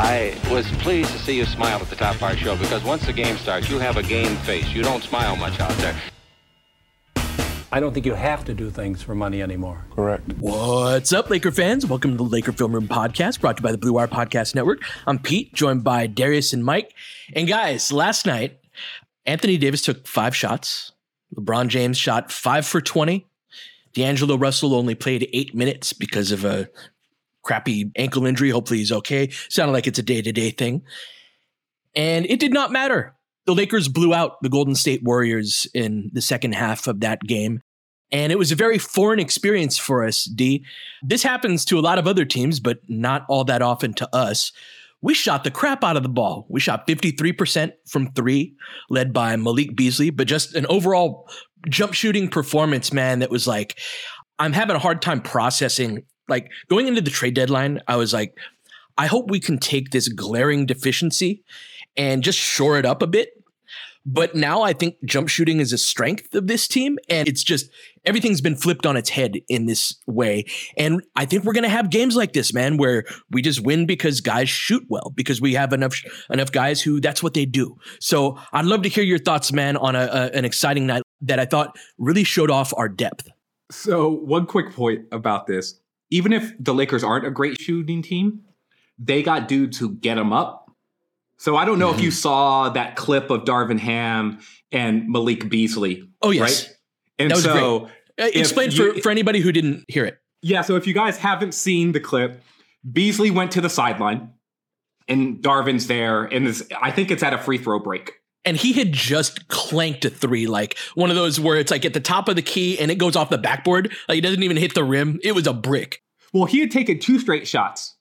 I was pleased to see you smile at the top of our show because once the game starts, you have a game face. You don't smile much out there. I don't think you have to do things for money anymore. Correct. What's up, Laker fans? Welcome to the Laker Film Room Podcast, brought to you by the Blue Wire Podcast Network. I'm Pete, joined by Darius and Mike. And guys, last night, Anthony Davis took five shots. LeBron James shot five for 20. D'Angelo Russell only played eight minutes because of a crappy ankle injury. Hopefully he's okay. Sounded like it's a day to day thing. And it did not matter. The Lakers blew out the Golden State Warriors in the second half of that game. And it was a very foreign experience for us, D. This happens to a lot of other teams, but not all that often to us. We shot the crap out of the ball. We shot 53% from three, led by Malik Beasley, but just an overall jump shooting performance, man, that was like, I'm having a hard time processing. Like going into the trade deadline, I was like, I hope we can take this glaring deficiency and just shore it up a bit but now I think jump shooting is a strength of this team. And it's just everything's been flipped on its head in this way. And I think we're going to have games like this, man, where we just win because guys shoot well, because we have enough, enough guys who that's what they do. So I'd love to hear your thoughts, man, on a, a, an exciting night that I thought really showed off our depth. So, one quick point about this even if the Lakers aren't a great shooting team, they got dudes who get them up so I don't know mm-hmm. if you saw that clip of Darvin Ham and Malik Beasley. Oh yes, right? And so great. Uh, explain for, for anybody who didn't hear it. Yeah, so if you guys haven't seen the clip, Beasley went to the sideline, and Darvin's there, and this, I think it's at a free throw break. And he had just clanked a three, like one of those where it's like at the top of the key and it goes off the backboard. Like it doesn't even hit the rim. It was a brick. Well, he had taken two straight shots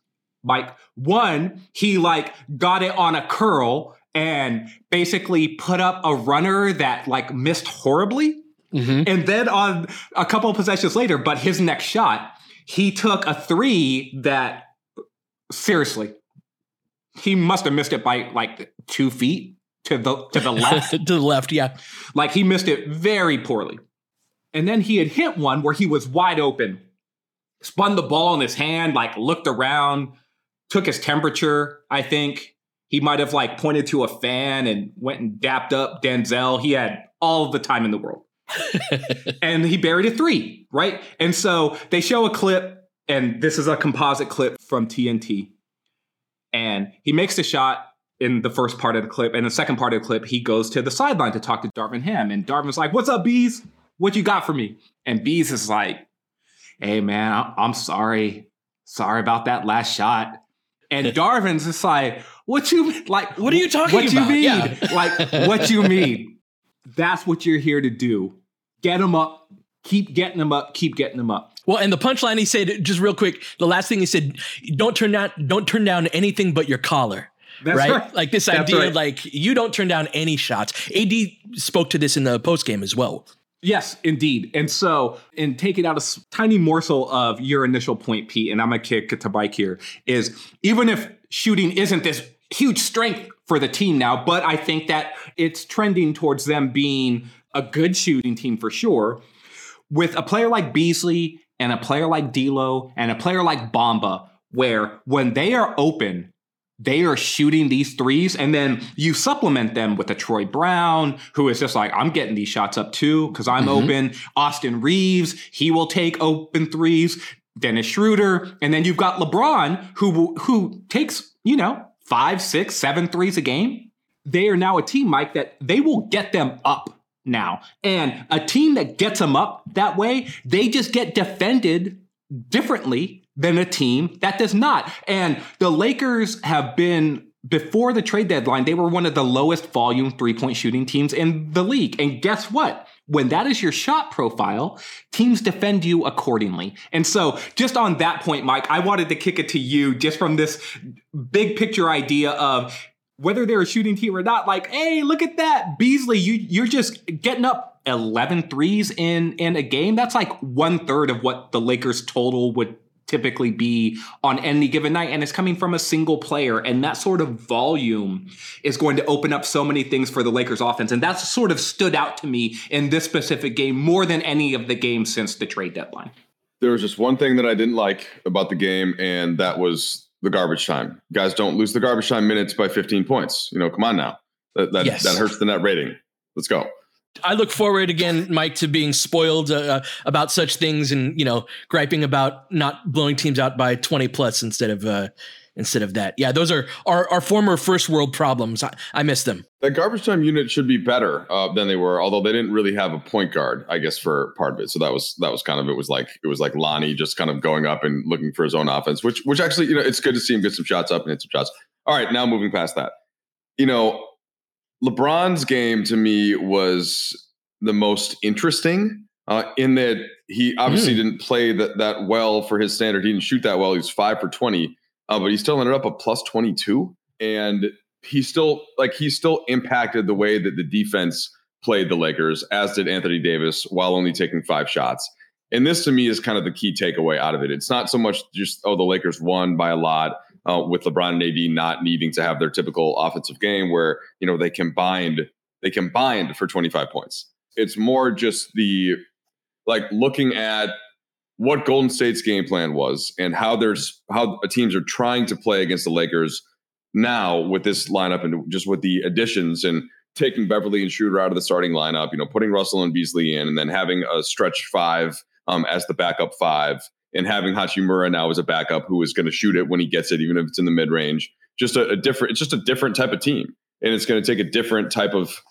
like one, he like got it on a curl and basically put up a runner that like missed horribly. Mm-hmm. And then on a couple of possessions later, but his next shot, he took a three that seriously, he must have missed it by like two feet to the to the left. to the left, yeah. Like he missed it very poorly. And then he had hit one where he was wide open, spun the ball in his hand, like looked around, took his temperature. I think he might have like pointed to a fan and went and dapped up Denzel. He had all the time in the world. and he buried a three, right? And so they show a clip, and this is a composite clip from TNT. And he makes the shot in the first part of the clip. And the second part of the clip, he goes to the sideline to talk to Darvin Ham. And Darvin's like, What's up, Bees? What you got for me? And Bees is like, Hey, man, I'm sorry. Sorry about that last shot. And Darvin's just like, what you like? What are you talking what about? you mean? Yeah. like, what you mean? That's what you're here to do. Get them up. Keep getting them up. Keep getting them up. Well, and the punchline he said, just real quick, the last thing he said, don't turn down, don't turn down anything but your collar. That's right? right. Like this That's idea, right. like you don't turn down any shots. AD spoke to this in the post game as well. Yes, indeed. And so, in taking out a tiny morsel of your initial point, Pete, and I'm going to kick it to Mike here, is even if shooting isn't this huge strength for the team now, but I think that it's trending towards them being a good shooting team for sure. with a player like Beasley and a player like D'Lo and a player like Bamba, where when they are open, they are shooting these threes, and then you supplement them with a Troy Brown, who is just like, I'm getting these shots up too, because I'm mm-hmm. open. Austin Reaves he will take open threes. Dennis Schroeder, and then you've got LeBron, who who takes, you know, five, six, seven threes a game. They are now a team, Mike, that they will get them up now. And a team that gets them up that way, they just get defended differently than a team that does not. And the Lakers have been before the trade deadline, they were one of the lowest volume three point shooting teams in the league. And guess what? When that is your shot profile, teams defend you accordingly. And so, just on that point, Mike, I wanted to kick it to you just from this big picture idea of whether they're a shooting team or not. Like, hey, look at that. Beasley, you, you're just getting up 11 threes in, in a game. That's like one third of what the Lakers total would typically be on any given night and it's coming from a single player and that sort of volume is going to open up so many things for the Lakers offense and that's sort of stood out to me in this specific game more than any of the games since the trade deadline. There was just one thing that I didn't like about the game and that was the garbage time. Guys don't lose the garbage time minutes by 15 points. You know, come on now. That that, yes. that hurts the net rating. Let's go. I look forward again, Mike, to being spoiled uh, uh, about such things and you know griping about not blowing teams out by twenty plus instead of uh, instead of that. Yeah, those are our, our former first world problems. I, I miss them. That garbage time unit should be better uh, than they were, although they didn't really have a point guard, I guess, for part of it. So that was that was kind of it was like it was like Lonnie just kind of going up and looking for his own offense, which which actually you know it's good to see him get some shots up and hit some shots. All right, now moving past that, you know, LeBron's game to me was the most interesting uh, in that he obviously mm. didn't play that, that well for his standard. He didn't shoot that well. He was five for 20, uh, but he still ended up a plus 22. And he still, like, he still impacted the way that the defense played the Lakers, as did Anthony Davis, while only taking five shots. And this to me is kind of the key takeaway out of it. It's not so much just, oh, the Lakers won by a lot. Uh, with LeBron and AD not needing to have their typical offensive game where you know they combined they combined for 25 points. It's more just the like looking at what Golden State's game plan was and how there's how teams are trying to play against the Lakers now with this lineup and just with the additions and taking Beverley and Schroeder out of the starting lineup, you know, putting Russell and Beasley in, and then having a stretch five um, as the backup five, and having Hachimura now as a backup who is going to shoot it when he gets it, even if it's in the mid range. Just a, a different, it's just a different type of team, and it's going to take a different type of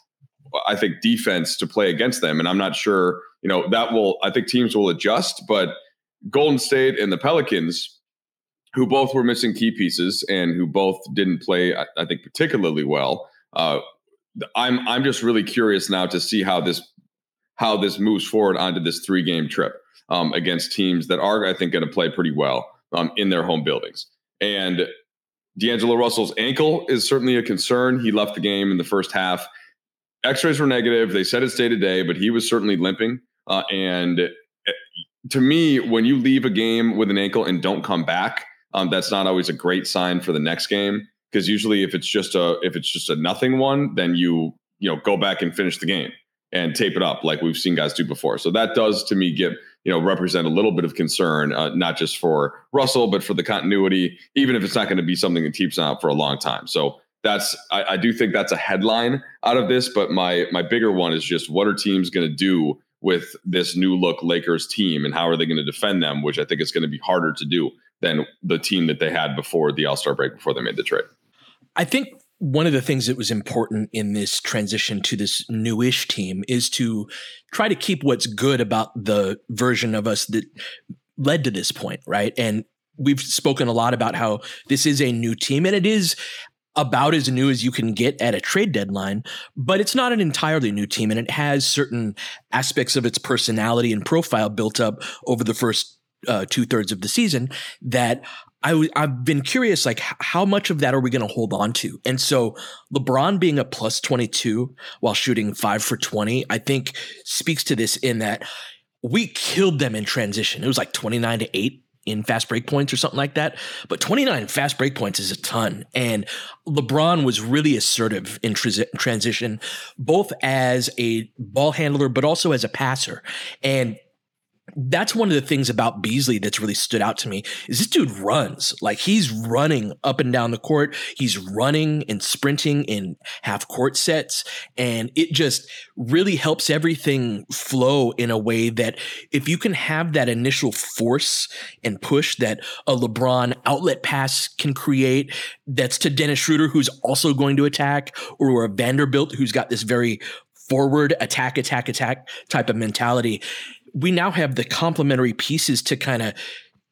I think defense to play against them. And I'm not sure, you know, that will I think teams will adjust, but Golden State and the Pelicans, who both were missing key pieces and who both didn't play, I, I think, particularly well. Uh, I'm I'm just really curious now to see how this how this moves forward onto this three game trip um, against teams that are, I think, going to play pretty well um, in their home buildings. And D'Angelo Russell's ankle is certainly a concern. He left the game in the first half. X-rays were negative. They said it's day to day, but he was certainly limping. Uh, and eh, to me, when you leave a game with an ankle and don't come back, um, that's not always a great sign for the next game. Because usually, if it's just a if it's just a nothing one, then you you know go back and finish the game and tape it up like we've seen guys do before. So that does to me give you know represent a little bit of concern, uh, not just for Russell, but for the continuity, even if it's not going to be something that keeps out for a long time. So that's I, I, do think that's a headline out of this, but my my bigger one is just what are teams going to do with this new look Lakers team and how are they going to defend them, which I think is going to be harder to do than the team that they had before the All Star break before they made the trade. I think one of the things that was important in this transition to this newish team is to try to keep what's good about the version of us that led to this point, right? And we've spoken a lot about how this is a new team and it is about as new as you can get at a trade deadline, but it's not an entirely new team and it has certain aspects of its personality and profile built up over the first uh, two thirds of the season that i w- I've been curious, like how much of that are we going to hold on to? And so LeBron being a plus 22 while shooting five for 20, I think speaks to this in that we killed them in transition. It was like 29 to eight in fast break points or something like that. But 29 fast break points is a ton. And LeBron was really assertive in transition, both as a ball handler, but also as a passer. And that's one of the things about Beasley that's really stood out to me is this dude runs like he's running up and down the court. He's running and sprinting in half court sets. And it just really helps everything flow in a way that if you can have that initial force and push that a LeBron outlet pass can create, that's to Dennis Schroeder, who's also going to attack, or a Vanderbilt who's got this very forward attack, attack, attack type of mentality. We now have the complementary pieces to kind of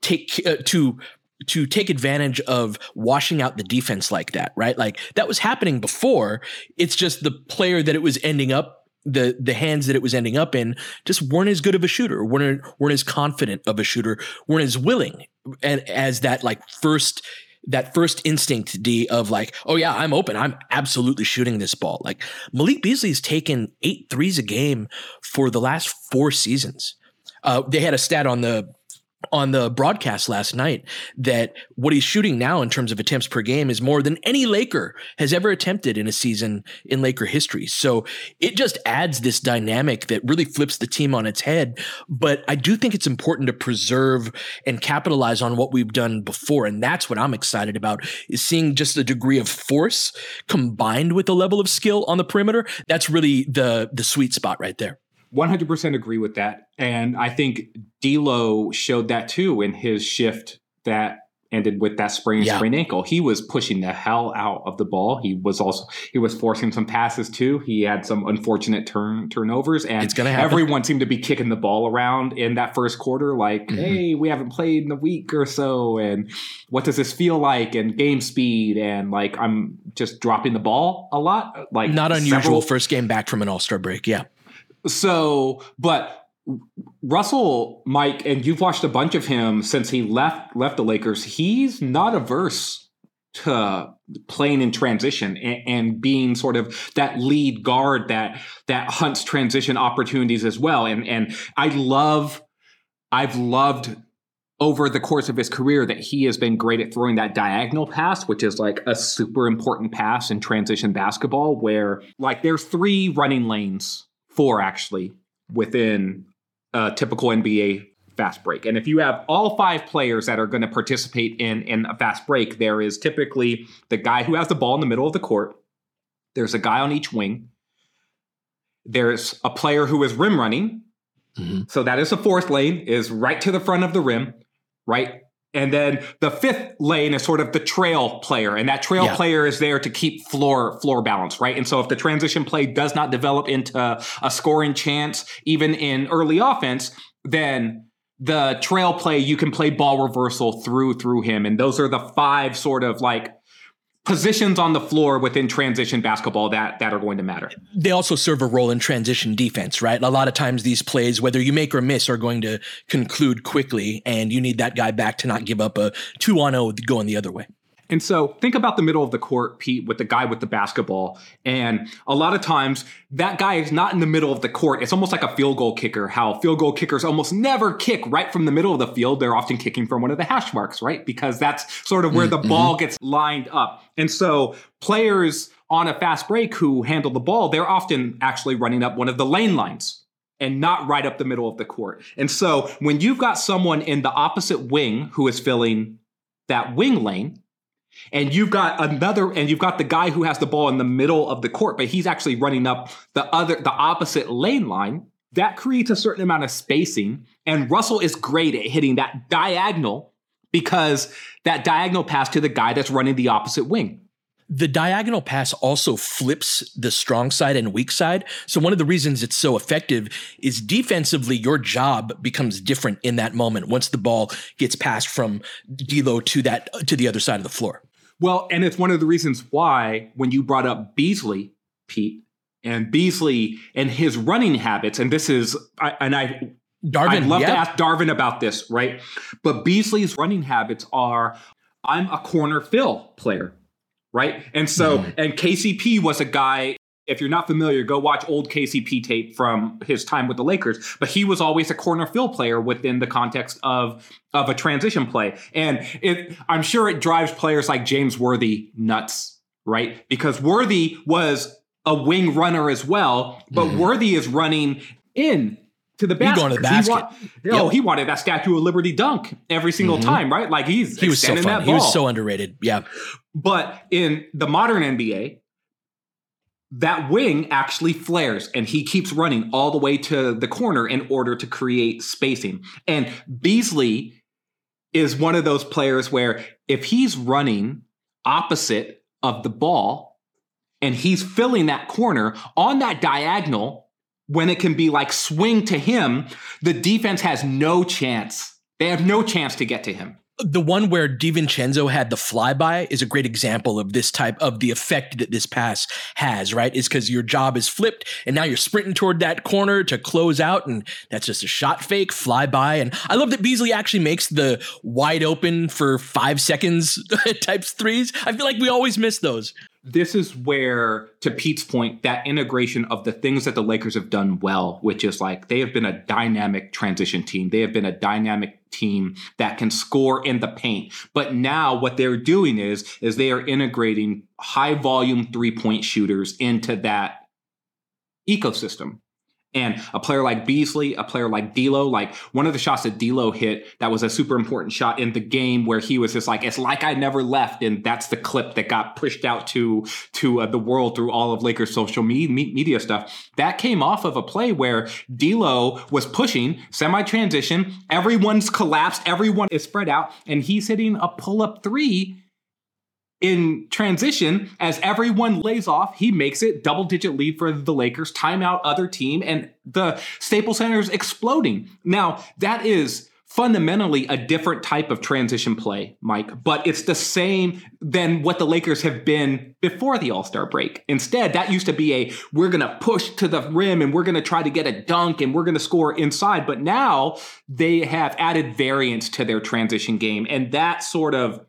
take uh, to to take advantage of washing out the defense like that, right? Like that was happening before. It's just the player that it was ending up the the hands that it was ending up in just weren't as good of a shooter, weren't weren't as confident of a shooter, weren't as willing and as that like first that first instinct D of like, oh yeah, I'm open. I'm absolutely shooting this ball. Like Malik Beasley's taken eight threes a game for the last four seasons. Uh, they had a stat on the on the broadcast last night that what he's shooting now in terms of attempts per game is more than any Laker has ever attempted in a season in Laker history. So it just adds this dynamic that really flips the team on its head. But I do think it's important to preserve and capitalize on what we've done before. And that's what I'm excited about is seeing just the degree of force combined with the level of skill on the perimeter. That's really the, the sweet spot right there. 100% agree with that. And I think D'Lo showed that too in his shift that ended with that sprained yeah. sprained ankle. He was pushing the hell out of the ball. He was also he was forcing some passes too. He had some unfortunate turn turnovers, and everyone seemed to be kicking the ball around in that first quarter. Like, mm-hmm. hey, we haven't played in a week or so, and what does this feel like? And game speed, and like I'm just dropping the ball a lot. Like not unusual several, first game back from an All Star break. Yeah. So, but Russell, Mike, and you've watched a bunch of him since he left left the Lakers. He's not averse to playing in transition and, and, being sort of that lead guard that that hunts transition opportunities as well. And and I love, I've loved over the course of his career that he has been great at throwing that diagonal pass, which is like a super important pass in transition basketball, where like there's three running lanes four actually within a typical NBA fast break. And if you have all five players that are going to participate in in a fast break, there is typically the guy who has the ball in the middle of the court. There's a guy on each wing. There's a player who is rim running. Mm-hmm. So that is the fourth lane is right to the front of the rim, right? And then the fifth lane is sort of the trail player, and that trail yeah. player is there to keep floor floor balance, right? And so if the transition play does not develop into a scoring chance, even in early offense, then the trail play you can play ball reversal through through him, and those are the five sort of like positions on the floor within transition basketball that that are going to matter. They also serve a role in transition defense, right? A lot of times these plays, whether you make or miss, are going to conclude quickly, and you need that guy back to not give up a two on zero going the other way. And so think about the middle of the court, Pete, with the guy with the basketball. And a lot of times that guy is not in the middle of the court. It's almost like a field goal kicker, how field goal kickers almost never kick right from the middle of the field. They're often kicking from one of the hash marks, right? Because that's sort of where mm-hmm. the ball gets lined up. And so players on a fast break who handle the ball, they're often actually running up one of the lane lines and not right up the middle of the court. And so when you've got someone in the opposite wing who is filling that wing lane, and you've got another, and you've got the guy who has the ball in the middle of the court, but he's actually running up the other, the opposite lane line. That creates a certain amount of spacing. And Russell is great at hitting that diagonal because that diagonal pass to the guy that's running the opposite wing. The diagonal pass also flips the strong side and weak side. So one of the reasons it's so effective is defensively, your job becomes different in that moment once the ball gets passed from D'Lo to that to the other side of the floor. Well, and it's one of the reasons why when you brought up Beasley, Pete, and Beasley and his running habits, and this is, I, and I, Darvin, I'd love to ask Darvin about this, right? But Beasley's running habits are, I'm a corner fill player, right? And so, mm. and KCP was a guy if you're not familiar, go watch old KCP tape from his time with the Lakers. But he was always a corner fill player within the context of of a transition play, and it, I'm sure it drives players like James Worthy nuts, right? Because Worthy was a wing runner as well, but mm. Worthy is running in to the basket. going to the basket. He, want, oh, he wanted that Statue of Liberty dunk every single time, right? Like he's He was so fun. He was so underrated. Yeah. But in the modern NBA, that wing actually flares and he keeps running all the way to the corner in order to create spacing. And Beasley is one of those players where if he's running opposite of the ball and he's filling that corner on that diagonal, when it can be like swing to him, the defense has no chance. They have no chance to get to him. The one where DiVincenzo had the flyby is a great example of this type of the effect that this pass has, right? Is because your job is flipped and now you're sprinting toward that corner to close out, and that's just a shot fake, flyby. And I love that Beasley actually makes the wide open for five seconds types threes. I feel like we always miss those. this is where, to Pete's point, that integration of the things that the Lakers have done well, which is like they have been a dynamic transition team. They have been a dynamic team that can score in the paint. But now what they're doing is, is they are integrating high volume three point shooters into that ecosystem. And a player like Beasley, a player like D'Lo, like one of the shots that D'Lo hit, that was a super important shot in the game where he was just like, "It's like I never left," and that's the clip that got pushed out to to uh, the world through all of Lakers social me- me- media stuff. That came off of a play where D'Lo was pushing semi transition, everyone's collapsed, everyone is spread out, and he's hitting a pull up three in transition as everyone lays off he makes it double digit lead for the lakers timeout other team and the staples center is exploding. Now that is fundamentally a different type of transition play mike but it's the same than what the lakers have been before the all-star break. Instead that used to be a we're gonna push to the rim and we're gonna try to get a dunk and we're gonna score inside but now they have added variance to their transition game and that sort of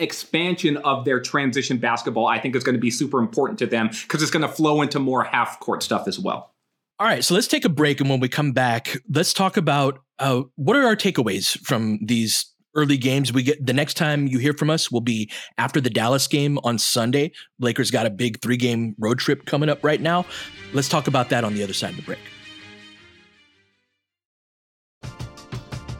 expansion of their transition basketball, I think is going to be super important to them because it's going to flow into more half court stuff as well. All right, so let's take a break, and when we come back, let's talk about uh, what are our takeaways from these early games. We get the next time you hear from us will be after the Dallas game on Sunday. Lakers got a big three game road trip coming up right now. Let's talk about that on the other side of the break.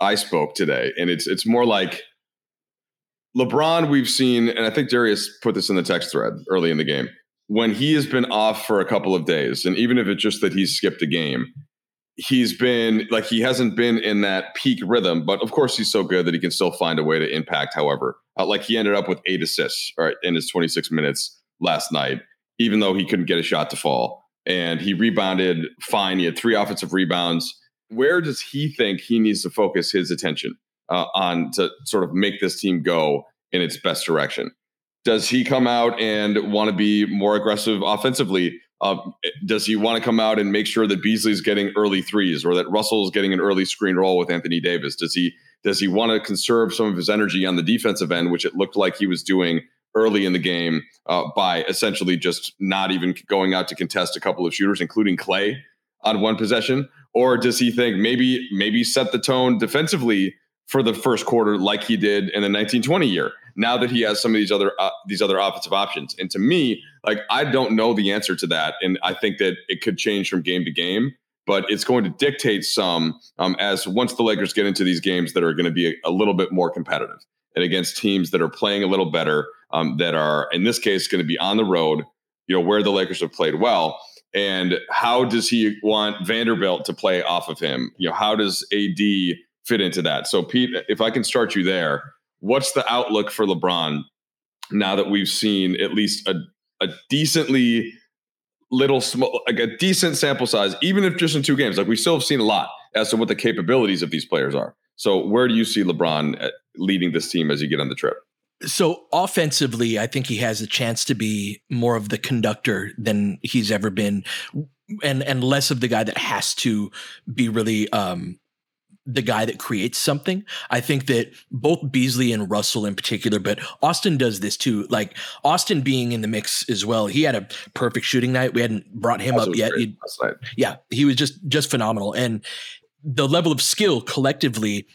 I spoke today. And it's it's more like LeBron, we've seen, and I think Darius put this in the text thread early in the game, when he has been off for a couple of days, and even if it's just that he's skipped a game, he's been like he hasn't been in that peak rhythm. But of course, he's so good that he can still find a way to impact. However, uh, like he ended up with eight assists right, in his 26 minutes last night, even though he couldn't get a shot to fall. And he rebounded fine. He had three offensive rebounds. Where does he think he needs to focus his attention uh, on to sort of make this team go in its best direction? Does he come out and want to be more aggressive offensively? Uh, does he want to come out and make sure that Beasley's getting early threes or that Russell's getting an early screen roll with Anthony Davis? Does he does he want to conserve some of his energy on the defensive end, which it looked like he was doing early in the game uh, by essentially just not even going out to contest a couple of shooters, including Klay on one possession? Or does he think maybe maybe set the tone defensively for the first quarter like he did in the 1920 year? Now that he has some of these other uh, these other offensive options, and to me, like I don't know the answer to that, and I think that it could change from game to game but it's going to dictate some um, as once the Lakers get into these games that are going to be a, a, little bit more competitive and against teams that are playing a little better, um, that are in this case going to be on the road, you know, where the Lakers have played well. And how does he want Vanderbilt to play off of him? You know, how does AD fit into that? So, Pete, if I can start you there, what's the outlook for LeBron now that we've seen at least a, a decently little small, like a decent sample size, even if just in two games. Like we still have seen a lot as to what the capabilities of these players are. So where do you see LeBron uh, leading this team as you get on the trip? So offensively, I think he has a chance to be more of the conductor than he's ever been, and and less of the guy that has to be really um, the guy that creates something. I think that both Beasley and Russell in particular, but Austin does this too. Like Austin being in the mix as well. He had a perfect shooting night. We hadn't brought him up yet. Yeah, he was just just phenomenal. And the level of skill collectively,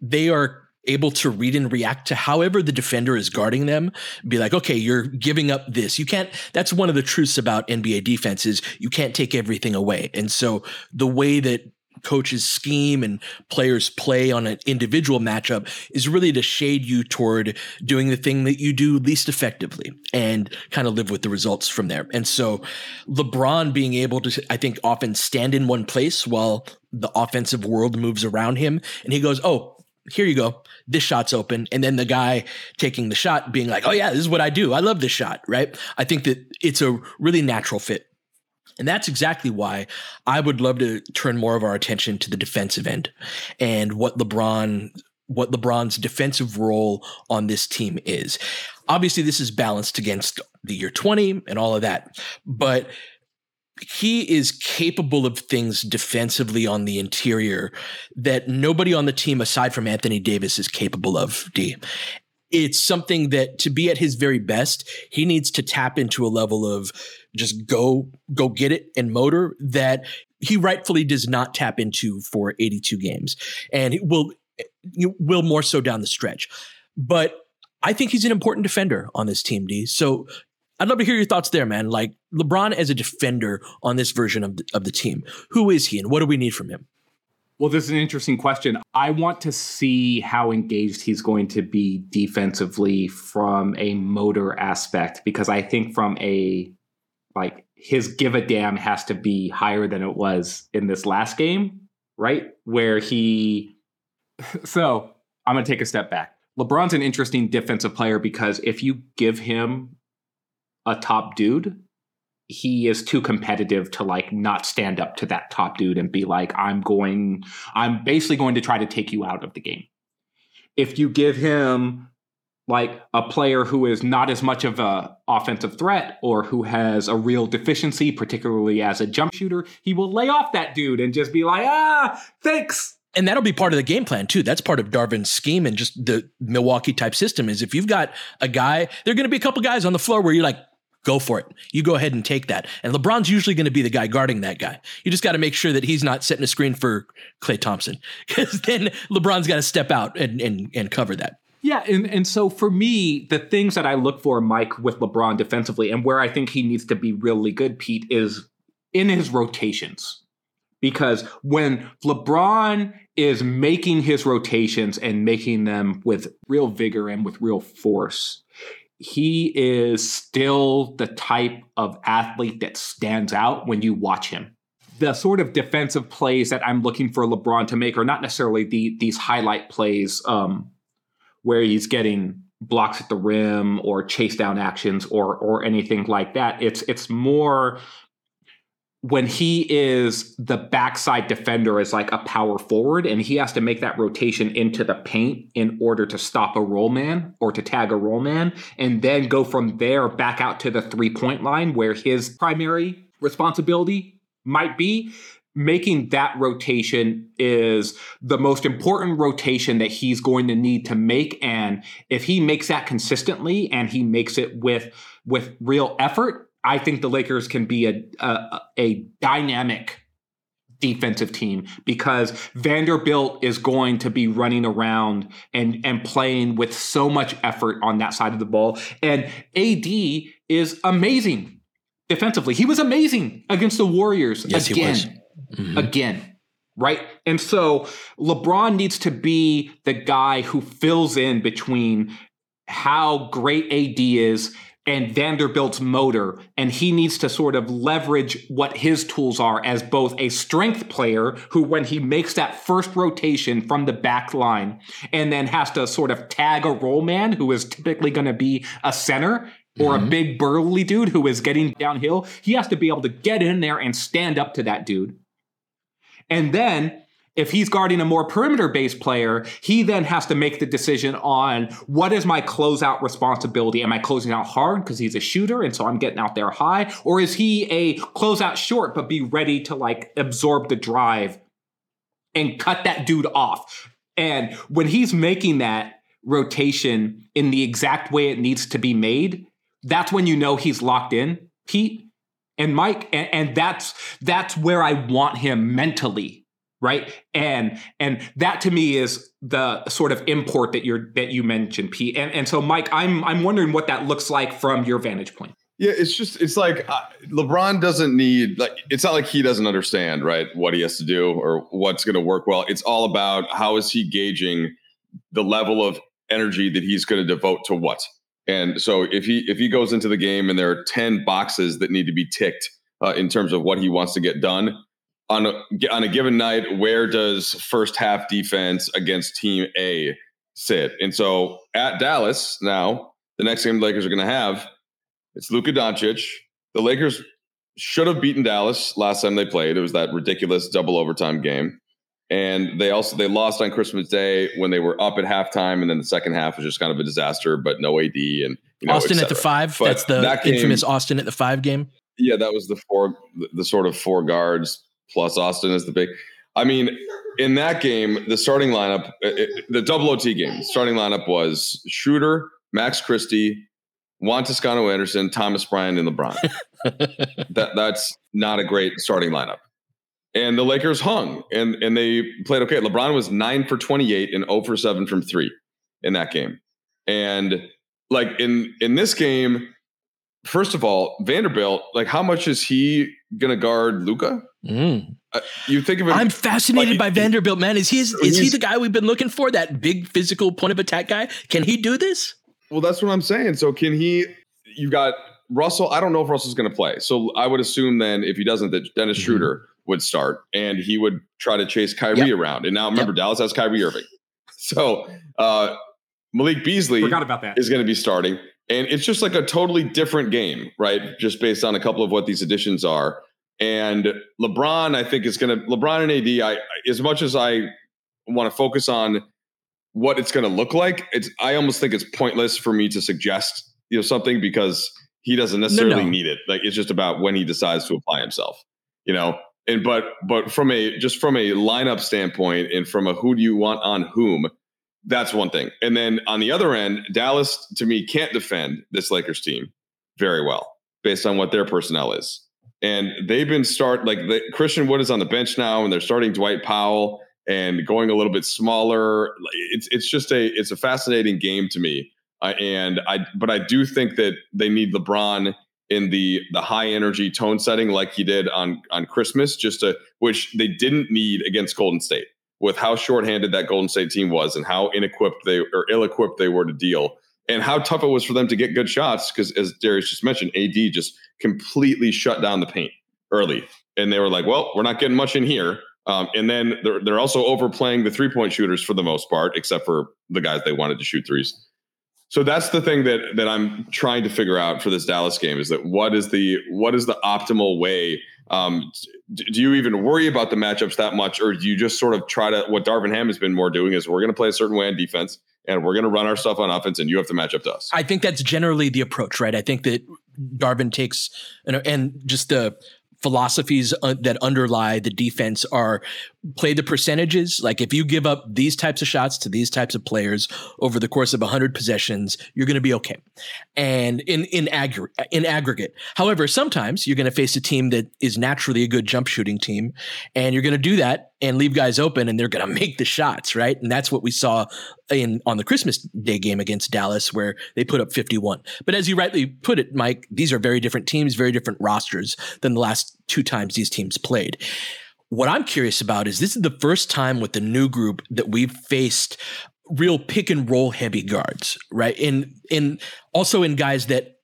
they are able to read and react to however the defender is guarding them be like okay you're giving up this you can't that's one of the truths about nba defenses you can't take everything away and so the way that coaches scheme and players play on an individual matchup is really to shade you toward doing the thing that you do least effectively and kind of live with the results from there. And so LeBron being able to, I think, often stand in one place while the offensive world moves around him and he goes, Oh, here you go. This shot's open. And then the guy taking the shot being like, oh, yeah, this is what I do. I love this shot, right? I think that it's a really natural fit and that's exactly why I would love to turn more of our attention to the defensive end and what LeBron what LeBron's defensive role on this team is. Obviously this is balanced against the year 20 and all of that. But he is capable of things defensively on the interior that nobody on the team aside from Anthony Davis is capable of, D. It's something that to be at his very best, he needs to tap into a level of just go go get it and motor that he rightfully does not tap into for 82 games and will will more so down the stretch. But i think he's an important defender on this team d. So i'd love to hear your thoughts there man like lebron as a defender on this version of the, of the team who is he and what do we need from him well, this is an interesting question. I want to see how engaged he's going to be defensively from a motor aspect because I think from a like his give a damn has to be higher than it was in this last game, right? Where he. So I'm going to take a step back. LeBron's an interesting defensive player because if you give him a top dude, he is too competitive to like not stand up to that top dude and be like, I'm going, I'm basically going to try to take you out of the game. If you give him like a player who is not as much of a offensive threat or who has a real deficiency, particularly as a jump shooter, he will lay off that dude and just be like, ah, thanks. And that'll be part of the game plan too. That's part of Darvin's scheme and just the Milwaukee type system is if you've got a guy, there are going to be a couple guys on the floor where you're like, go for it. You go ahead and take that. And LeBron's usually going to be the guy guarding that guy. You just got to make sure that he's not setting a screen for Klay Thompson because then LeBron's got to step out and, and, and cover that. Yeah, and, and so for me, the things that I look for, Mike, with LeBron defensively, and where I think he needs to be really good, Pete, is in his rotations. Because when LeBron is making his rotations and making them with real vigor and with real force, he is still the type of athlete that stands out when you watch him. The sort of defensive plays that I'm looking for LeBron to make are not necessarily the, these highlight plays um, where he's getting blocks at the rim or chase down actions or or anything like that. It's it's more when he is the backside defender as like a power forward and he has to make that rotation into the paint in order to stop a roll man or to tag a roll man and then go from there back out to the three point line where his primary responsibility might be, making that rotation is the most important rotation that he's going to need to make and if he makes that consistently and he makes it with with real effort i think the lakers can be a a, a dynamic defensive team because Vanderbilt is going to be running around and and playing with so much effort on that side of the ball and AD is amazing defensively. He was amazing against the Warriors Yes, again. was. Mhm. Again. Right? And so LeBron needs to be the guy who fills in between how great AD is and Vanderbilt's motor. And he needs to sort of leverage what his tools are as both a strength player who, when he makes that first rotation from the back line and then has to sort of tag a roll man who is typically going to be a center or a mm-hmm. big burly dude who is getting downhill, he has to be able to get in there and stand up to that dude. And then if he's guarding a more perimeter based player, he then has to make the decision on what is my closeout responsibility? Am I closing out hard because he's a shooter and so I'm getting out there high? Or is he a closeout short but be ready to like absorb the drive and cut that dude off? And when he's making that rotation in the exact way it needs to be made, that's when you know he's locked in, Pete and Mike, and, and that's that's where I want him mentally, right? And and that to me is the sort of import that you're that you mentioned, Pete. And and so Mike, I'm I'm wondering what that looks like from your vantage point. Yeah, it's just it's like uh, LeBron doesn't need like it's not like he doesn't understand right what he has to do or what's going to work well. It's all about how is he gauging the level of energy that he's going to devote to what. And so if he if he goes into the game and there are ten boxes that need to be ticked uh, in terms of what he wants to get done on a on a given night, where does first half defense against Team A sit? And so at Dallas now, the next game the Lakers are going to have it's Luka Doncic. The Lakers should have beaten Dallas last time they played. It was that ridiculous double overtime game. And they also they lost on Christmas Day when they were up at halftime, and then the second half was just kind of a disaster, but no AD and you know, Austin at the five. But That's the that game- infamous Austin at the five game. Yeah, that was the four, the, the sort of four guards plus Austin is the big. I mean, in that game, the starting lineup, it, it- the double OT game, starting lineup was Schroeder, Max Christie, Juan Toscano Anderson, Thomas Bryant, and LeBron. that that's not a great starting lineup. And the Lakers hung and and they played okay. LeBron was nine for twenty eight and zero for seven from three in that game. And like in in this game, first of all, Vanderbilt, like how much is he gonna guard Luka? Mm. Uh, you think of him. I'm fascinated like, by Vanderbilt, man. Is he is, is he the guy we've been looking for? That big physical point of attack guy? Can he do this? Well, that's what I'm saying. So can he? You've got Russell. I don't know if Russell's going to play. So I would assume then if he doesn't, that Dennis Mhm. Schroeder would start and he would try to chase Kyrie around. And now remember, Dallas has Kyrie Irving. So uh, Malik Beasley Forgot about that. is going to be starting. And it's just like a totally different game, right? Just based on a couple of what these additions are. And LeBron, I think, is going to LeBron and AD. I as much as I want to focus on what it's going to look like, it's I almost think it's pointless for me to suggest you know something because he doesn't necessarily no. need it. Like it's just about when he decides to apply himself, you know. And but but from a just from a lineup standpoint and from a who do you want on whom, that's one thing. And then on the other end, Dallas to me can't defend this Lakers team very well based on what their personnel is. And they've been start like the, Christian Wood is on the bench now, and they're starting Dwight Powell and going a little bit smaller. It's it's just a it's a fascinating game to me. Uh, and I but I do think that they need LeBron in the the high energy tone setting like he did on on Christmas, just to which they didn't need against Golden State with how shorthanded that Golden State team was and how inequipped they or ill-equipped they were to deal and how tough it was for them to get good shots because as Darius just mentioned, AD just completely shut down the paint early, and they were like, "Well, we're not getting much in here." Um, and then they're they're also overplaying the three point shooters for the most part, except for the guys they wanted to shoot threes. So that's the thing that that I'm trying to figure out for this Dallas game is that what is the what is the optimal way? Um, do you even worry about the matchups that much, or do you just sort of try to? What Darvin Ham has been more doing is we're going to play a certain way on defense, and we're going to run our stuff on offense, and you have to match up to us. I think that's generally the approach, right? I think that Darvin takes and, and just the philosophies uh, that underlie the defense are play the percentages. Like if you give up these types of shots to these types of players over the course of 100 possessions, you're going to be okay. And in in in aggregate. However, sometimes you're going to face a team that is naturally a good jump shooting team, and you're going to do that and leave guys open, and they're going to make the shots, right? And that's what we saw in on the Christmas Day game against Dallas, where they put up 51. But as you rightly put it, Mike, these are very different teams, very different rosters than the last two times these teams played. What I'm curious about is this is the first time with the new group that we've faced real pick and roll heavy guards, right? In in also in guys that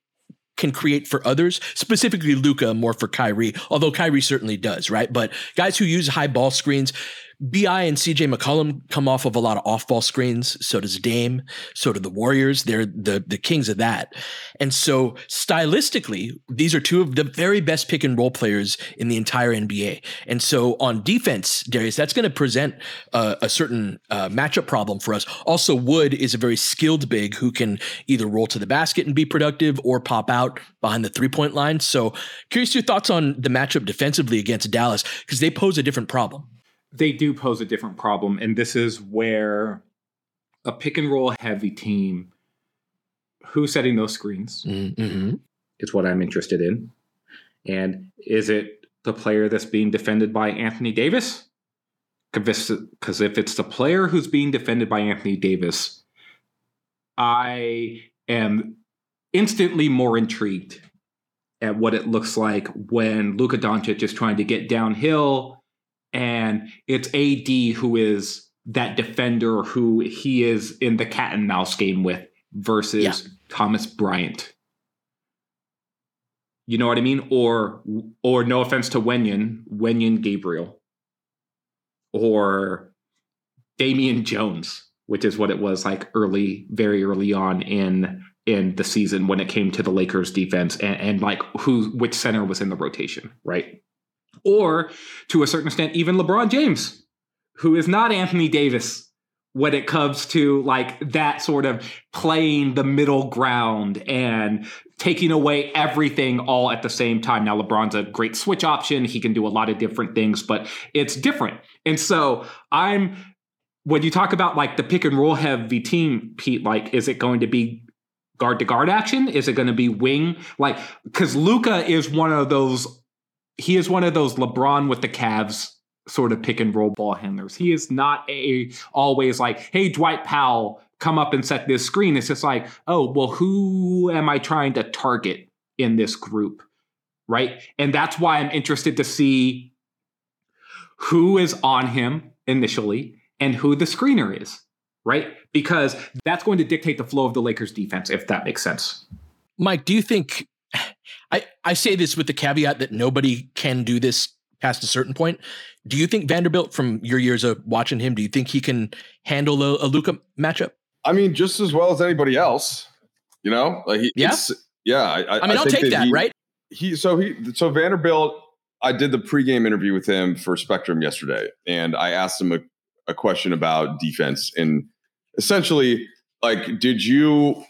can create for others, specifically Luka more for Kyrie, although Kyrie certainly does, right? But guys who use high ball screens, BI and CJ McCollum come off of a lot of off ball screens. So does Dame. So do the Warriors. They're the, the kings of that. And so stylistically, these are two of the very best pick and roll players in the entire NBA. And so on defense, Darius, that's going to present uh, a certain uh, matchup problem for us. Also, Wood is a very skilled big who can either roll to the basket and be productive or pop out behind the three point line. So curious your thoughts on the matchup defensively against Dallas because they pose a different problem they do pose a different problem. And this is where a pick and roll heavy team, who's setting those screens, mm-hmm. is what I'm interested in. And is it the player that's being defended by Anthony Davis? Because if it's the player who's being defended by Anthony Davis, I am instantly more intrigued at what it looks like when Luka Doncic is trying to get downhill and it's AD who is that defender who he is in the cat and mouse game with versus yeah. Thomas Bryant. You know what I mean? Or or no offense to Wenyen, Wenyen Gabriel. Or Damian Jones, which is what it was like early, very early on in in the season when it came to the Lakers defense and, and like who which center was in the rotation, right? Or to a certain extent, even LeBron James, who is not Anthony Davis when it comes to like that sort of playing the middle ground and taking away everything all at the same time. Now, LeBron's a great switch option. He can do a lot of different things, but it's different. And so I'm, when you talk about like the pick and roll heavy team, Pete, like, is it going to be guard to guard action? Is it going to be wing? Like, because Luka is one of those he is one of those LeBron with the Cavs sort of pick and roll ball handlers. He is not a always like, hey, Dwight Powell, come up and set this screen. It's just like, oh, well, who am I trying to target in this group? Right. And that's why I'm interested to see who is on him initially and who the screener is. Right. Because that's going to dictate the flow of the Lakers defense, if that makes sense. Mike, do you think I, I say this with the caveat that nobody can do this past a certain point. Do you think Vanderbilt, from your years of watching him, do you think he can handle a, a Luka matchup? I mean, just as well as anybody else. You know, like he, yeah, yeah. I, I mean, I will take that, that he, right? He so he so Vanderbilt. I did the pregame interview with him for Spectrum yesterday, and I asked him a, a question about defense and essentially, like, did you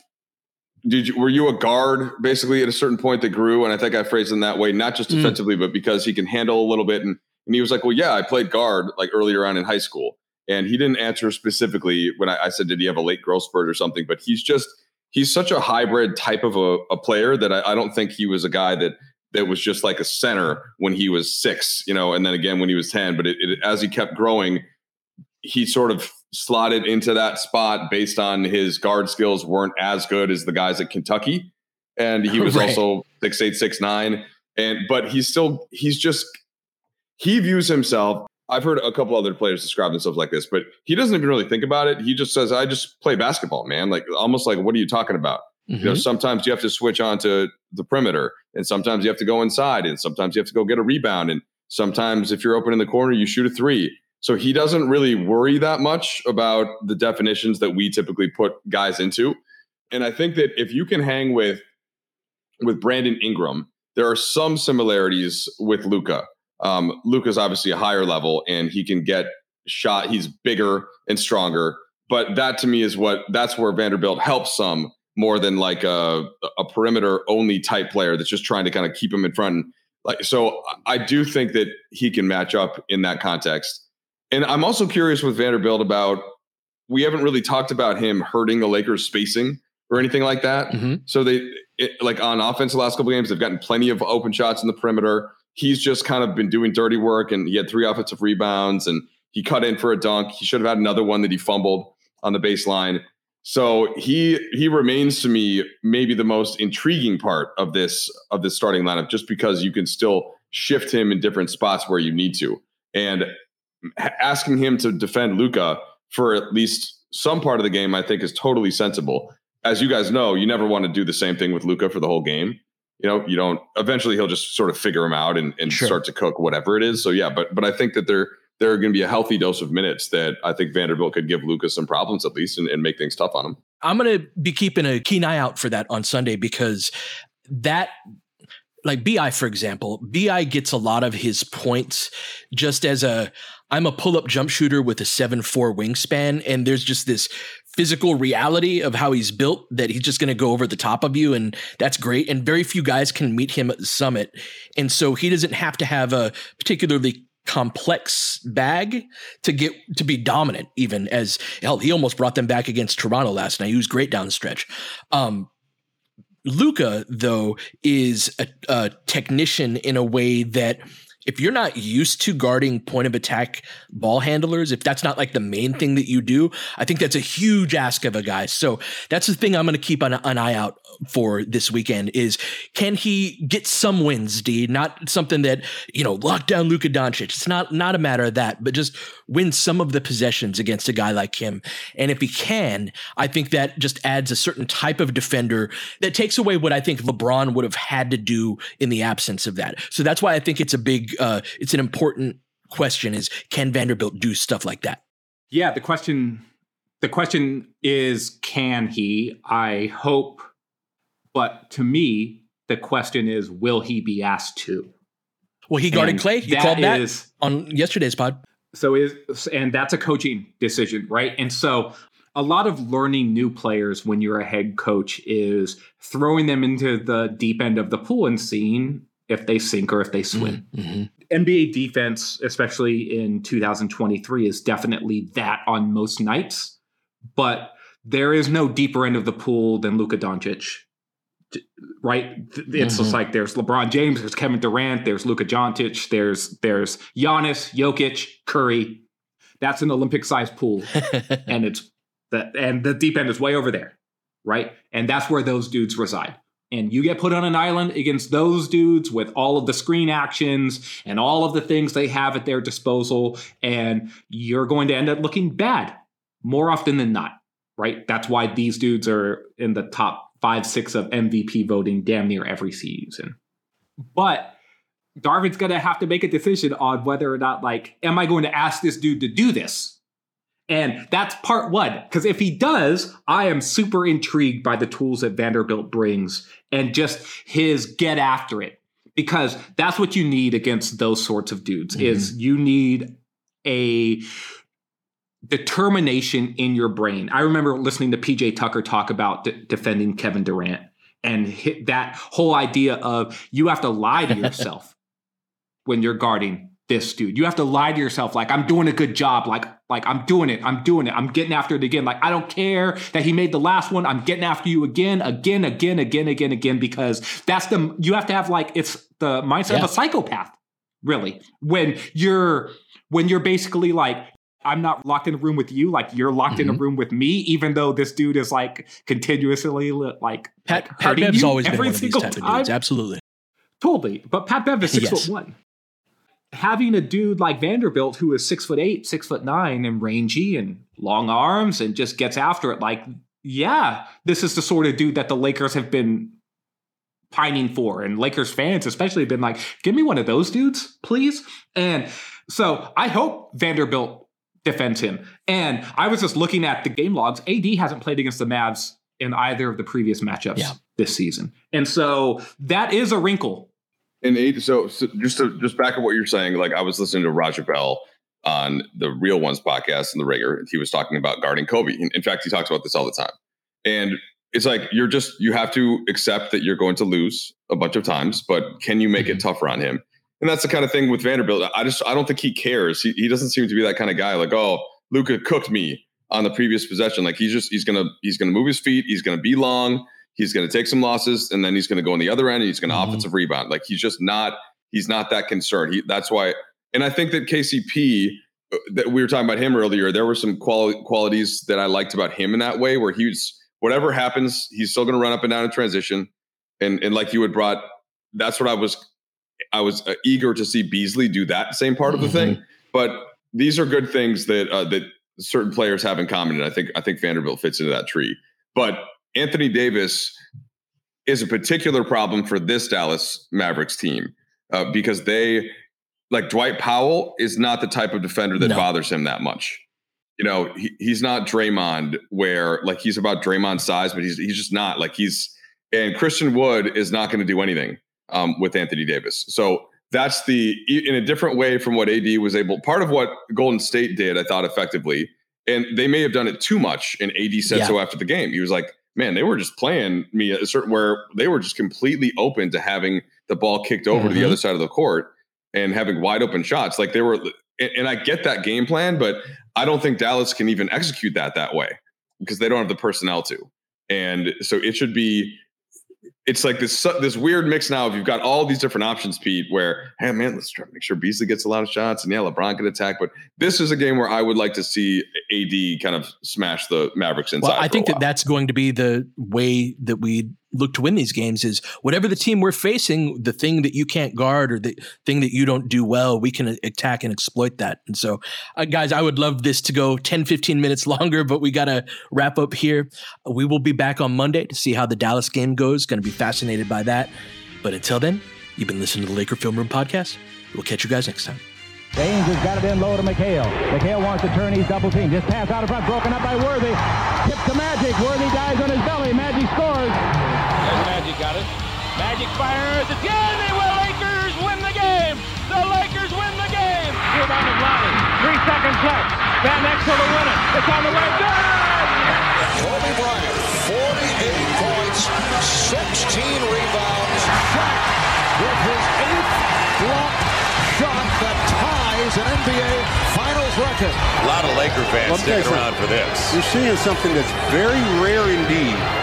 did you were you a guard basically at a certain point that grew? And I think I phrased in that way, not just hmm. defensively, mm. but because he can handle a little bit. And and he was like, Well, yeah, I played guard like earlier on in high school. And he didn't answer specifically when I, I said, Did he have a late growth spurt or something? But he's just he's such a hybrid type of a, a player that I, I don't think he was a guy that that was just like a center when he was six, you know, and then again when he was 10. But it, it, as he kept growing, he sort of slotted into that spot based on his guard skills weren't as good as the guys at Kentucky. And he was right. also six eight, six nine. And but he's still he's just he views himself. I've heard a couple other players describe themselves like this, but he doesn't even really think about it. He just says, I just play basketball, man. Like almost like, what are you talking about? Mm-hmm. You know, mm-hmm. sometimes you have to switch on to the perimeter, and sometimes you have to go inside, and sometimes you have to go get a rebound. And sometimes if you're open in the corner, you shoot a three. So he doesn't really worry that much about the definitions that we typically put guys into. And I think that if you can hang with with Brandon Ingram, there are some similarities with Luka. Um, Luka's obviously a higher level and he can get shot. He's bigger and stronger. But that to me is what that's where Vanderbilt helps some more than like a, a perimeter only type player that's just trying to kind of keep him in front Like so, I do think that he can match up in that context. And I'm also curious with Vanderbilt about we haven't really talked about him hurting the Lakers spacing or anything like that. Mm-hmm. So they it, like on offense the last couple games, they've gotten plenty of open shots in the perimeter. He's just kind of been doing dirty work, and he had three offensive rebounds, and he cut in for a dunk. He should have had another one that he fumbled on the baseline. So he he remains to me maybe the most intriguing part of this of this starting lineup, just because you can still shift him in different spots where you need to, and asking him to defend Luka for at least some part of the game, I think is totally sensible. As you guys know, you never want to do the same thing with Luka for the whole game. You know, you don't. Eventually, he'll just sort of figure him out and, and Sure. start to cook whatever it is. So yeah, but but I think that there there are going to be a healthy dose of minutes that I think Vanderbilt could give Lucas some problems at least and, and make things tough on him. I'm going to be keeping a keen eye out for that on Sunday because that, like BI, for example, BI gets a lot of his points just as a, I'm a pull up jump shooter with a 7 4 wingspan. And there's just this physical reality of how he's built that he's just going to go over the top of you. And that's great. And very few guys can meet him at the summit. And so he doesn't have to have a particularly complex bag to get to be dominant even as hell he almost brought them back against toronto last night he was great down the stretch um luka though is a, a technician in a way that if you're not used to guarding point of attack ball handlers, if that's not like the main thing that you do, I think that's a huge ask of a guy. So that's the thing I'm going to keep an, an eye out for this weekend is can he get some wins, D? Not something that, you know, lock down Luka Doncic. It's not not a matter of that, but just win some of the possessions against a guy like him. And if he can, I think that just adds a certain type of defender that takes away what I think LeBron would have had to do in the absence of that. So that's why I think it's a big uh it's an important question is can Vanderbilt do stuff like that? Yeah, the question the question is can he? I hope but to me the question is will he be asked to? Well, he guarded And Klay. You that called that is- on yesterday's pod. So is and that's a coaching decision, right? And so a lot of learning new players when you're a head coach is throwing them into the deep end of the pool and seeing if they sink or if they swim. Mm-hmm. NBA defense, especially in 2023, is definitely that on most nights. But there is no deeper end of the pool than Luka Doncic, right? It's just Mhm. like there's LeBron James, there's Kevin Durant, there's Luka Doncic, there's there's Giannis, Jokic, Curry. That's an Olympic-sized pool, and it's the and the deep end is way over there, right? And that's where those dudes reside. And you get put on an island against those dudes with all of the screen actions and all of the things they have at their disposal, and you're going to end up looking bad more often than not, right? That's why these dudes are in the top five, six of MVP voting damn near every season. But Darvin's going to have to make a decision on whether or not, like, am I going to ask this dude to do this? And that's part one. Because if he does, I am super intrigued by the tools that Vanderbilt brings and just his get after it. Because that's what you need against those sorts of dudes is mm-hmm. you need a determination in your brain. I remember listening to PJ Tucker talk about de- defending Kevin Durant and hit that whole idea of you have to lie to yourself when you're guarding this dude. You have to lie to yourself like I'm doing a good job, like like I'm doing it, I'm doing it, I'm getting after it again. Like I don't care that he made the last one. I'm getting after you again, again, again, again, again, again because that's the you have to have like it's the mindset Yeah. of a psychopath, really. When you're when you're basically like I'm not locked in a room with you, like you're locked in a Mhm. room with me, even though this dude is like continuously like Pat, like, Pat Bev's you always been every one of these single type of time. dudes. Absolutely. Totally. But Pat Bev is six Yes. foot one. Having a dude like Vanderbilt who is six foot eight, six foot nine, and rangy and long arms and just gets after it, like, yeah, this is the sort of dude that the Lakers have been pining for. And Lakers fans, especially, have been like, give me one of those dudes, please. And so I hope Vanderbilt defends him. And I was just looking at the game logs. AD hasn't played against the Mavs in either of the previous matchups Yeah. this season. And so that is a wrinkle And eight, so, so just to just back up what you're saying, like I was listening to Raja Bell on the Real Ones podcast and the Ringer, and he was talking about guarding Kobe. In, in fact, he talks about this all the time. And it's like you're just you have to accept that you're going to lose a bunch of times, but can you make it Mm-hmm. tougher on him? And that's the kind of thing with Vanderbilt. I just I don't think he cares. He he doesn't seem to be that kind of guy. Like oh, Luka cooked me on the previous possession. Like he's just he's gonna he's gonna move his feet. He's gonna be long. He's gonna take some losses, and then he's gonna go on the other end. and He's gonna Mhm. offensive rebound. Like he's just not he's not that concerned. He that's why. And I think that KCP uh, that we were talking about him earlier. There were some quali- qualities that I liked about him in that way, where he's whatever happens, he's still going to run up and down in transition, and and like you had brought, that's what I was, I was uh, eager to see Beasley do that same part of the thing. But these are good things that uh, that certain players have in common, and I think I think Vanderbilt fits into that tree. But Anthony Davis is a particular problem for this Dallas Mavericks team uh, because they like Dwight Powell is not the type of defender that No. bothers him that much. You know, he, he's not Draymond where like he's about Draymond's size, but he's he's just not like he's and Christian Wood is not going to do anything um, with Anthony Davis. So that's the in a different way from what AD was able. Part of what Golden State did, I thought effectively, and they may have done it too much. And AD said Yeah. so after the game. He was like, "Man, they were just playing me a certain where they were just completely open to having the ball kicked over to the Mhm. other side of the court and having wide open shots. Like they were, and I get that game plan, but I don't think Dallas can even execute that that way because they don't have the personnel to. And so it should be. It's like this this weird mix now of you've got all these different options, Pete. Where hey man, let's try to make sure Beasley gets a lot of shots, and yeah, LeBron can attack. But this is a game where I would like to see AD kind of smash the Mavericks inside. Well, I think that that's going to be the way that we look to win these games is whatever the team we're facing, the thing that you can't guard or the thing that you don't do well, we can attack and exploit that. And so, uh, guys, I would love this to go 10, 15 minutes longer, but we got to wrap up here. We will be back on Monday to see how the Dallas game goes. Going to be fascinated by that. But until then, you've been listening to the Laker Film Room podcast. We'll catch you guys next time. James has got it in low to McHale. McHale wants to turn. He's double team. Just pass out in front. Broken up by Worthy. Tip to Magic. Worthy dies on his belly. Magic fires. It's good. They will. Lakers win the game. The Lakers win the game. Rebound of Lonnie. Three seconds left. Van Exel to win it. It's on the way. Good. Kobe Bryant, 48 points, 16 rebounds. Shaq with his eighth block shot that ties an NBA Finals record. A lot of Laker fans Let me tell sticking around for this. You're seeing something that's very rare indeed.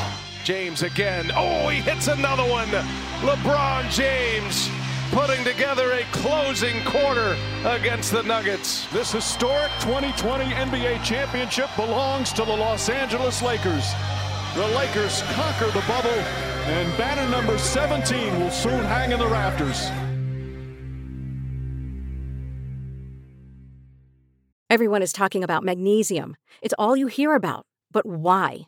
James again. Oh, he hits another one. LeBron James putting together a closing quarter against the Nuggets. This historic 2020 NBA championship belongs to the Los Angeles Lakers. The Lakers conquer the bubble, and banner number 17 will soon hang in the rafters. Everyone is talking about magnesium. It's all you hear about. But why?